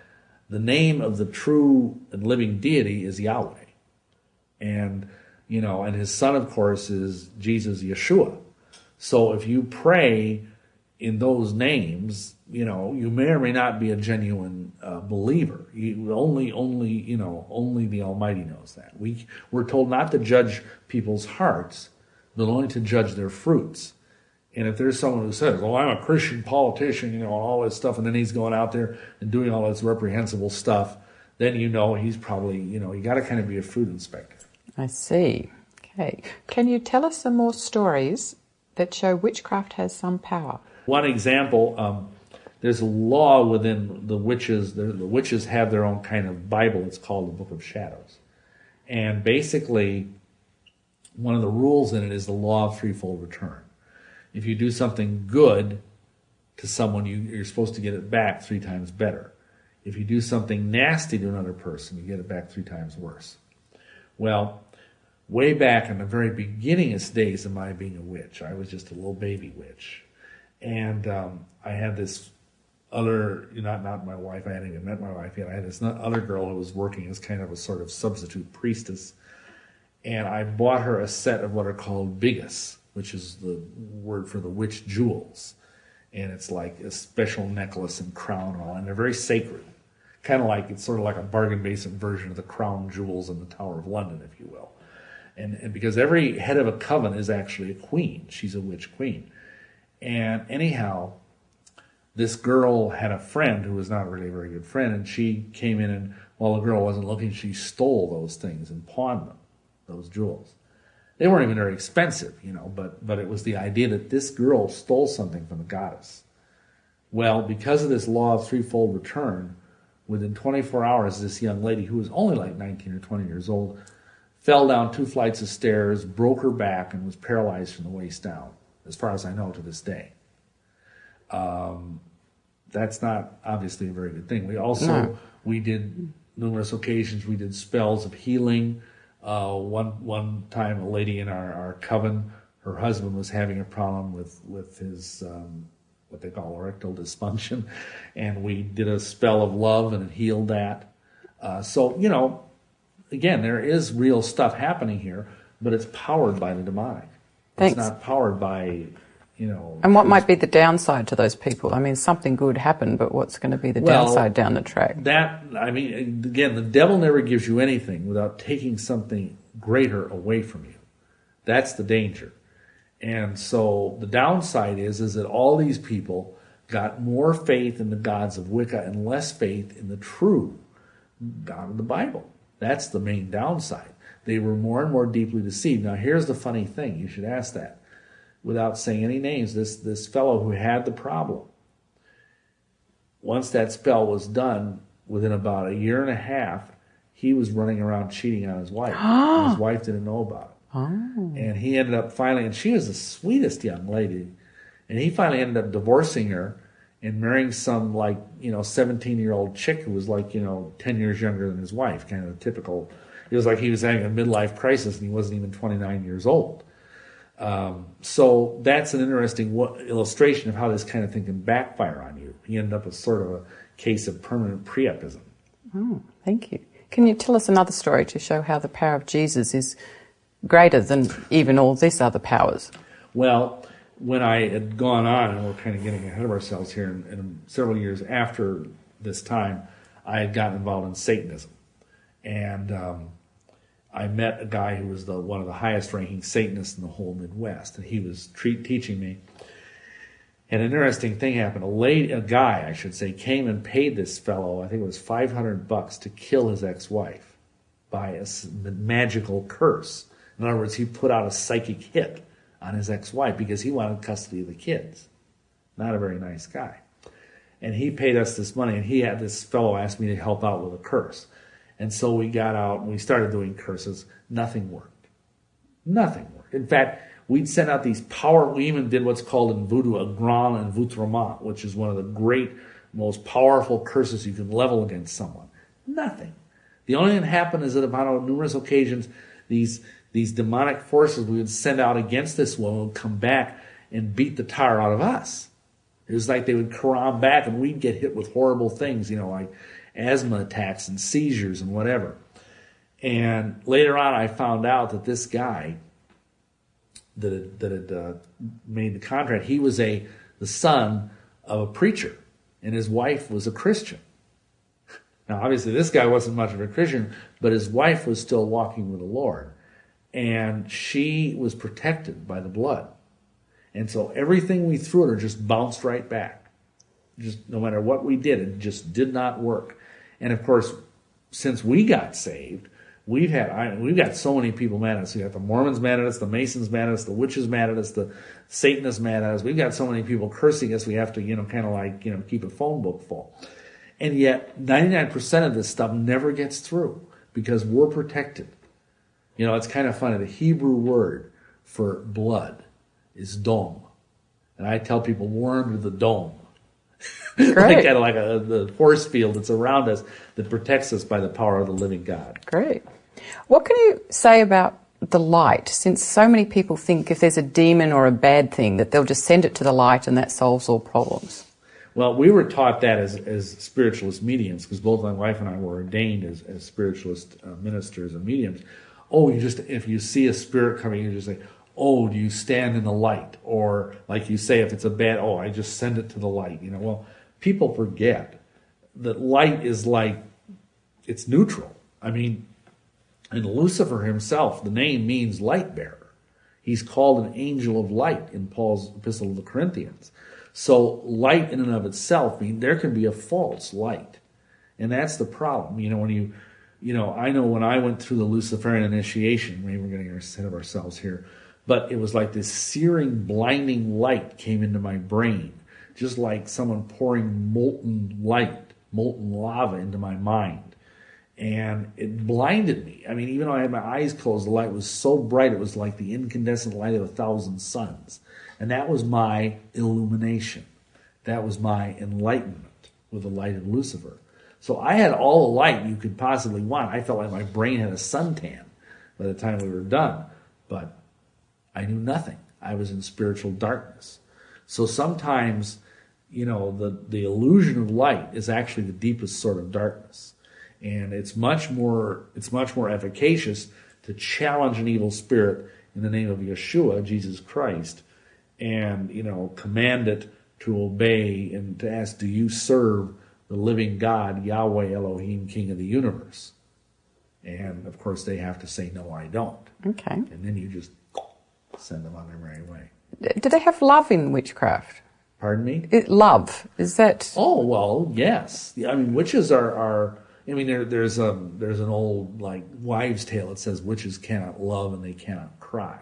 The name of the true and living deity is Yahweh and you know, and his son, of course, is Jesus Yeshua. So if you pray in those names, you know, you may or may not be a genuine uh, believer. You only, only, you know, only the Almighty knows that. We we're told not to judge people's hearts, but only to judge their fruits. And if there's someone who says, "Well, I'm a Christian politician," you know, all this stuff, and then he's going out there and doing all this reprehensible stuff, then you know he's probably, you know, you got to kind of be a fruit inspector. I see. Okay. Can you tell us some more stories that show witchcraft has some power? One example um, there's a law within the witches. The, the, witches have their own kind of Bible. It's called the Book of Shadows. And basically, one of the rules in it is the law of threefold return. If you do something good to someone, you, you're supposed to get it back three times better. If you do something nasty to another person, you get it back three times worse. Well, way back in the very beginningest days of my being a witch, I was just a little baby witch. And um, I had this other, not not my wife, I hadn't even met my wife yet. I had this other girl who was working as kind of a sort of substitute priestess. And I bought her a set of what are called bigghes, which is the word for the witch jewels. And it's like a special necklace and crown and all, and they're very sacred kind of like it's sort of like a bargain basement version of the crown jewels in the Tower of London, if you will. And, and because every head of a coven is actually a queen, she's a witch queen. And anyhow, this girl had a friend who was not really a very good friend, and she came in and while the girl wasn't looking, she stole those things and pawned them, those jewels. They weren't even very expensive, you know, but but it was the idea that this girl stole something from the goddess. Well, because of this law of threefold return, within 24 hours, this young lady, who was only like 19 or 20 years old, fell down two flights of stairs, broke her back, and was paralyzed from the waist down, as far as I know to this day. Um, that's not obviously a very good thing. We also no. we did numerous occasions. We did spells of healing. Uh, one one time, a lady in our, our coven, her husband was having a problem with with his um, what they call erectile dysfunction, and we did a spell of love and it healed that. Uh, so you know, again, there is real stuff happening here, but it's powered by the demonic. Thanks. It's not powered by you know. And what might be the downside to those people? I mean, something good happened, but what's going to be the well, downside down the track? That I mean, again, the devil never gives you anything without taking something greater away from you. That's the danger. And so the downside is is that all these people got more faith in the gods of Wicca and less faith in the true God of the Bible. That's the main downside. They were more and more deeply deceived. Now here's the funny thing, you should ask that. Without saying any names, this this fellow who had the problem. Once that spell was done, within about a year and a half, he was running around cheating on his wife. (gasps) his wife didn't know about it. Oh. And he ended up finally, and she was the sweetest young lady. And he finally ended up divorcing her and marrying some like, you know, 17 year old chick who was like, you know, 10 years younger than his wife, kind of a typical. It was like he was having a midlife crisis and he wasn't even 29 years old. Um, so that's an interesting w- illustration of how this kind of thing can backfire on you. He ended up with sort of a case of permanent priapism. Oh, thank you. Can you tell us another story to show how the power of Jesus is greater than even all these other powers? Well, when I had gone on, and we're kind of getting ahead of ourselves here, and, and several years after this time, I had gotten involved in Satanism. And um, I met a guy who was the one of the highest ranking Satanists in the whole Midwest, and he was treat, teaching me. And an interesting thing happened. A lady, a guy, I should say, came and paid this fellow, I think it was 500 bucks to kill his ex-wife by a magical curse. In other words, he put out a psychic hit on his ex-wife because he wanted custody of the kids. Not a very nice guy. And he paid us this money, and he had this fellow ask me to help out with a curse. And so we got out and we started doing curses. Nothing worked. Nothing worked. In fact, we'd send out these power. We even did what's called in voodoo a grand envoûtement, which is one of the great, most powerful curses you can level against someone. Nothing. The only thing that happened is that upon numerous occasions, these these demonic forces we would send out against this woman would come back and beat the tar out of us. It was like they would come back and we'd get hit with horrible things, you know, like asthma attacks and seizures and whatever. And later on, I found out that this guy that had, that had uh, made the contract, he was a the son of a preacher, and his wife was a Christian. Now, obviously, this guy wasn't much of a Christian, but his wife was still walking with the Lord, and she was protected by the blood. And so everything we threw at her just bounced right back. Just no matter what we did, it just did not work. And of course, since we got saved, we've had I, we've got so many people mad at us. We got the Mormons mad at us, the Masons mad at us, the witches mad at us, the Satanists mad at us. We've got so many people cursing us. We have to you know kind of like you know keep a phone book full. And yet, 99% of this stuff never gets through because we're protected. You know, it's kind of funny. The Hebrew word for blood is dom. And I tell people, we're under the dome. like kind of like a, the force field that's around us that protects us by the power of the living God. Great. What can you say about the light? Since so many people think if there's a demon or a bad thing, that they'll just send it to the light and that solves all problems. Well, we were taught that as, as spiritualist mediums because both my wife and I were ordained as, as spiritualist uh, ministers and mediums. Oh, you just, if you see a spirit coming, you just say, oh, do you stand in the light? Or like you say, if it's a bad, oh, I just send it to the light. You know, well, people forget that light is like, it's neutral. I mean, and Lucifer himself, the name means light bearer. He's called an angel of light in Paul's epistle to the Corinthians. So light in and of itself, mean, there can be a false light. And that's the problem. You know, when you, you know, I know when I went through the Luciferian initiation, maybe we're getting ahead of ourselves here, but it was like this searing, blinding light came into my brain, just like someone pouring molten light, molten lava into my mind and it blinded me. I mean, even though I had my eyes closed, the light was so bright it was like the incandescent light of a thousand suns. And that was my illumination. That was my enlightenment with the light of Lucifer. So I had all the light you could possibly want. I felt like my brain had a suntan by the time we were done. But I knew nothing. I was in spiritual darkness. So sometimes, you know, the, the illusion of light is actually the deepest sort of darkness and it's much more it's much more efficacious to challenge an evil spirit in the name of Yeshua, Jesus Christ, and you know command it to obey and to ask, "Do you serve the living God, Yahweh Elohim, King of the universe?" And of course, they have to say, no, I don't. Okay. And then you just send them on their merry way. Do they have love in witchcraft? Pardon me? It, love is that? Oh well, yes. I mean, witches are are. I mean, there, there's a there's an old like wives' tale that says witches cannot love and they cannot cry,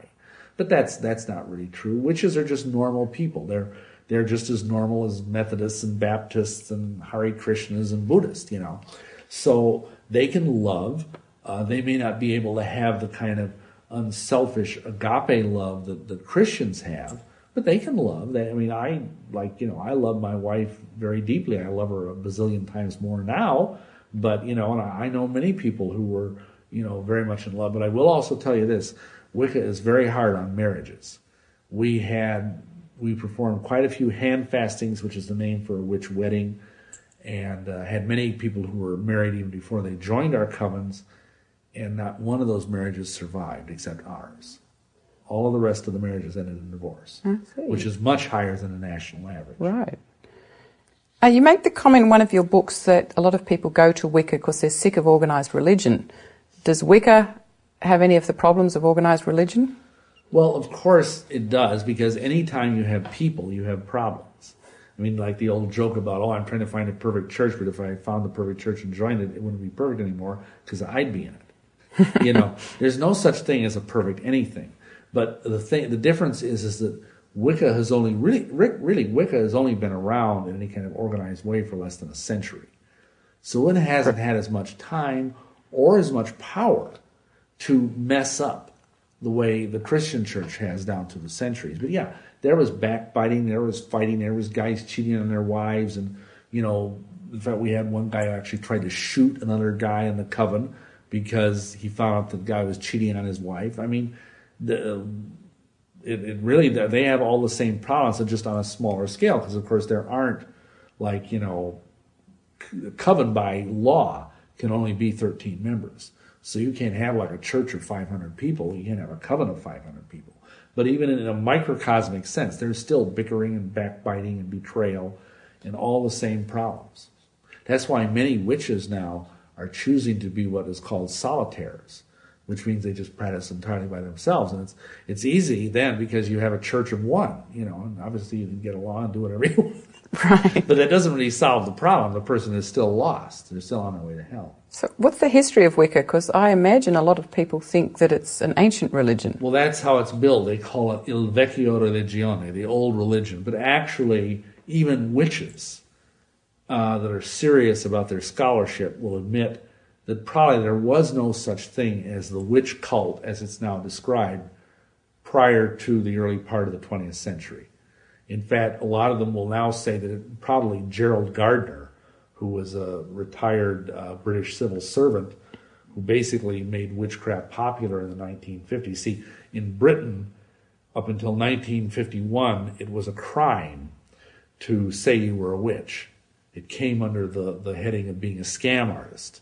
but that's that's not really true. Witches are just normal people. They're they're just as normal as Methodists and Baptists and Hare Krishnas and Buddhists. You know, so they can love. Uh, they may not be able to have the kind of unselfish agape love that the Christians have but they can love. They, I mean, I like you know, I love my wife very deeply. I love her a bazillion times more now. But you know, and I know many people who were you know very much in love. But I will also tell you this: Wicca is very hard on marriages. We had we performed quite a few hand fastings, which is the name for a witch wedding, and uh, had many people who were married even before they joined our covens, and not one of those marriages survived except ours. All of the rest of the marriages ended in divorce, which is much higher than the national average. Right. Uh, you make the comment in one of your books that a lot of people go to Wicca because they're sick of organised religion. Does Wicca have any of the problems of organised religion? Well, of course it does, because anytime you have people, you have problems. I mean, like the old joke about, oh, I'm trying to find a perfect church, but if I found the perfect church and joined it, it wouldn't be perfect anymore because I'd be in it. (laughs) you know, there's no such thing as a perfect anything. But the thing, the difference is, is that Wicca has only really, really Wicca has only been around in any kind of organized way for less than a century. So it hasn't had as much time or as much power to mess up the way the Christian church has down through the centuries. But yeah, there was backbiting, there was fighting, there was guys cheating on their wives, and you know, in fact, we had one guy who actually tried to shoot another guy in the coven because he found out the guy was cheating on his wife. I mean, the it, it really they have all the same problems, just on a smaller scale. Because of course there aren't like you know, coven by law can only be 13 members. So you can't have like a church of 500 people. You can't have a covenant of 500 people. But even in a microcosmic sense, there's still bickering and backbiting and betrayal and all the same problems. That's why many witches now are choosing to be what is called solitaires which means they just practice entirely by themselves. And it's it's easy then because you have a church of one, you know, and obviously you can get along and do whatever (laughs) you want. (laughs) Right. But that doesn't really solve the problem. The person is still lost. They're still on their way to hell. So, what's the history of Wicca? Because I imagine a lot of people think that it's an ancient religion. Well, that's how it's billed. They call it Il Vecchio Religione, the old religion. But actually, even witches uh, that are serious about their scholarship will admit that probably there was no such thing as the witch cult as it's now described prior to the early part of the 20th century. In fact, a lot of them will now say that probably Gerald Gardner, who was a retired uh, British civil servant, who basically made witchcraft popular in the 1950s. See, in Britain, up until 1951, it was a crime to say you were a witch. It came under the, the heading of being a scam artist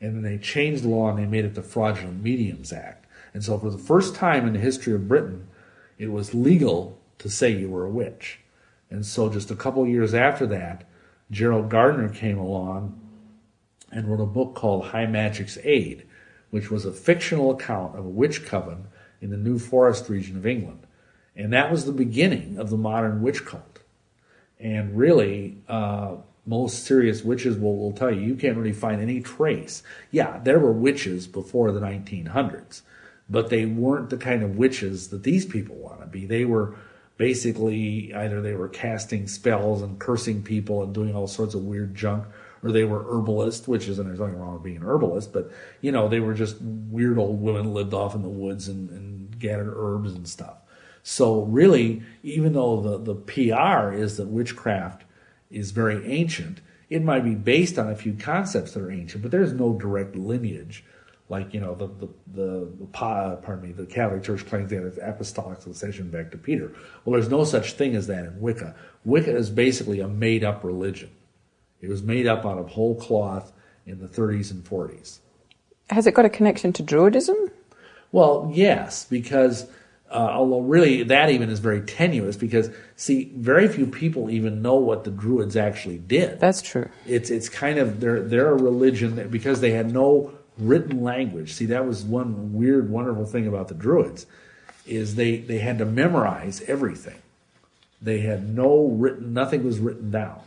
and then they changed the law and they made it the Fraudulent Mediums Act. And so, for the first time in the history of Britain, it was legal to say you were a witch. And so, just a couple years after that, Gerald Gardner came along and wrote a book called High Magic's Aid, which was a fictional account of a witch coven in the New Forest region of England. And that was the beginning of the modern witch cult. And really, uh, most serious witches will, will tell you you can't really find any trace. Yeah, there were witches before the 1900s, but they weren't the kind of witches that these people want to be. They were basically either they were casting spells and cursing people and doing all sorts of weird junk, or they were herbalists, which isn't there's nothing wrong with being an herbalist, but you know they were just weird old women lived off in the woods and, and gathered herbs and stuff. So really, even though the the PR is that witchcraft is very ancient. It might be based on a few concepts that are ancient, but there's no direct lineage. Like you know the the the, the pardon me the Catholic Church claims they have apostolic succession back to Peter. Well, there's no such thing as that in Wicca. Wicca is basically a made up religion. It was made up out of whole cloth in the 30s and 40s. Has it got a connection to Druidism? Well, yes, because uh, although really that even is very tenuous because see very few people even know what the druids actually did that's true it's it's kind of they're they're a religion that because they had no written language. See, that was one weird, wonderful thing about the Druids, is they, they had to memorize everything. They had no written, nothing was written down.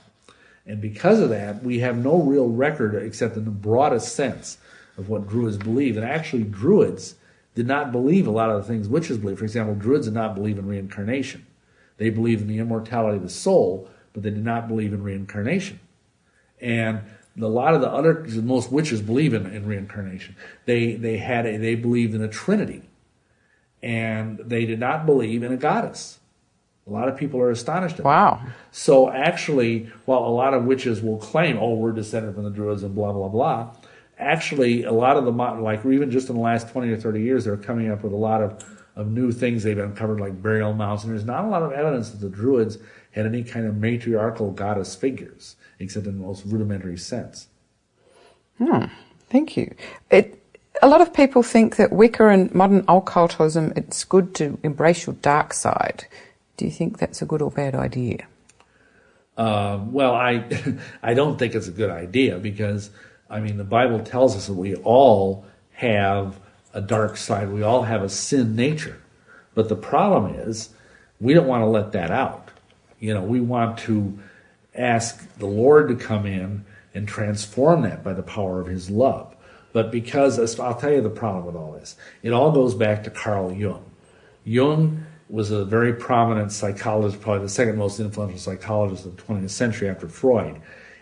And because of that, we have no real record except in the broadest sense of what Druids believe. And actually, Druids did not believe a lot of the things witches believe. For example, Druids did not believe in reincarnation. They believed in the immortality of the soul, but they did not believe in reincarnation. And a lot of the other most witches believe in, in reincarnation. They they had a, they believed in a trinity, and they did not believe in a goddess. A lot of people are astonished at wow. that. So actually, while a lot of witches will claim, "Oh, we're descended from the Druids," and blah blah blah, actually, a lot of the like even just in the last twenty or thirty years, they're coming up with a lot of of new things they've uncovered, like burial mounds, and there's not a lot of evidence that the Druids had any kind of matriarchal goddess figures, except in the most rudimentary sense. Hmm. Thank you. It, a lot of people think that Wicca and modern occultism, it's good to embrace your dark side. Do you think that's a good or bad idea? Um, well, I, (laughs) I don't think it's a good idea because, I mean, the Bible tells us that we all have a dark side. We all have a sin nature. But the problem is, we don't want to let that out. You know, we want to ask the Lord to come in and transform that by the power of His love. But because, I'll tell you the problem with all this, it all goes back to Carl Jung. Jung was a very prominent psychologist, probably the second most influential psychologist of the 20th century after Freud.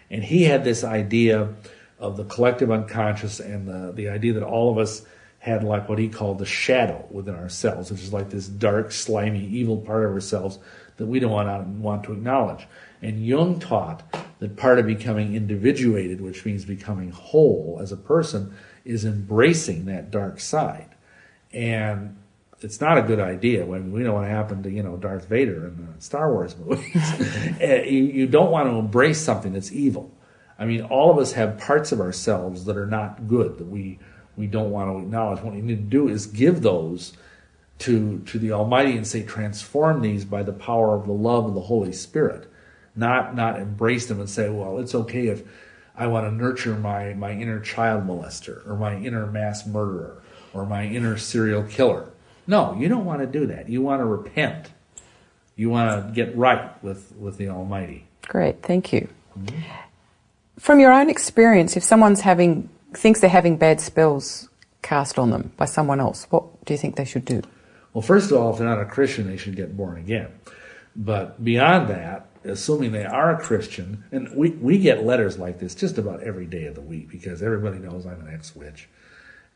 And he had this idea of the collective unconscious and the, the idea that all of us had like what he called the shadow within ourselves, which is like this dark, slimy, evil part of ourselves that we don't want want to acknowledge. And Jung taught that part of becoming individuated, which means becoming whole as a person, is embracing that dark side. And it's not a good idea when we know what happened to you know Darth Vader in the Star Wars (laughs) movies. Eh, you, you don't want to embrace something that's evil. I mean, all of us have parts of ourselves that are not good that we we don't want to acknowledge. What we need to do is give those to, to the Almighty and say, transform these by the power of the love of the Holy Spirit. Not, not embrace them and say, well, it's okay if I want to nurture my, my inner child molester or my inner mass murderer or my inner serial killer. No, you don't want to do that. You want to repent. You want to get right with, with the Almighty. Great, thank you. Mm-hmm. From your own experience, if someone's having thinks they're having bad spells cast on them by someone else, what do you think they should do? Well, first of all, if they're not a Christian, they should get born again. But beyond that, assuming they are a Christian, and we, we get letters like this just about every day of the week because everybody knows I'm an ex witch.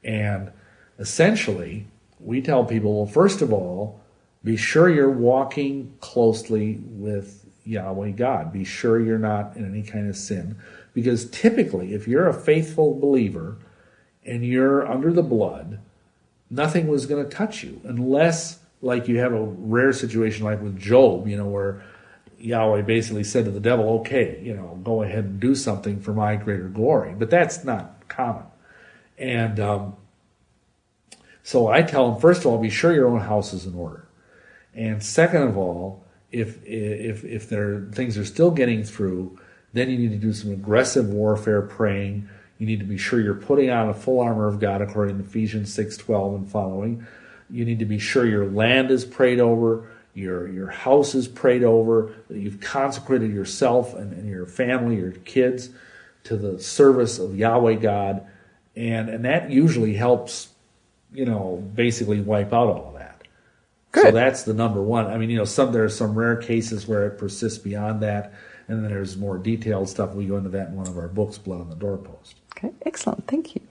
And essentially, we tell people, well, first of all, be sure you're walking closely with Yahweh God. Be sure you're not in any kind of sin. Because typically, if you're a faithful believer and you're under the blood, nothing was going to touch you unless, like, you have a rare situation like with Job, you know, where Yahweh basically said to the devil, okay, you know, go ahead and do something for my greater glory. But that's not common. And um, so I tell them, first of all, be sure your own house is in order. And second of all, if if if there things are still getting through, then you need to do some aggressive warfare praying. You need to be sure you're putting on a full armor of God according to Ephesians 6:12 and following. You need to be sure your land is prayed over, your your house is prayed over, that you've consecrated yourself and, and your family, your kids to the service of Yahweh God. And and that usually helps, you know, basically wipe out all of that. Good. So that's the number one. I mean, you know, some there are some rare cases where it persists beyond that. And then there's more detailed stuff. We go into that in one of our books, Blood on the Doorpost. Okay, excellent. Thank you.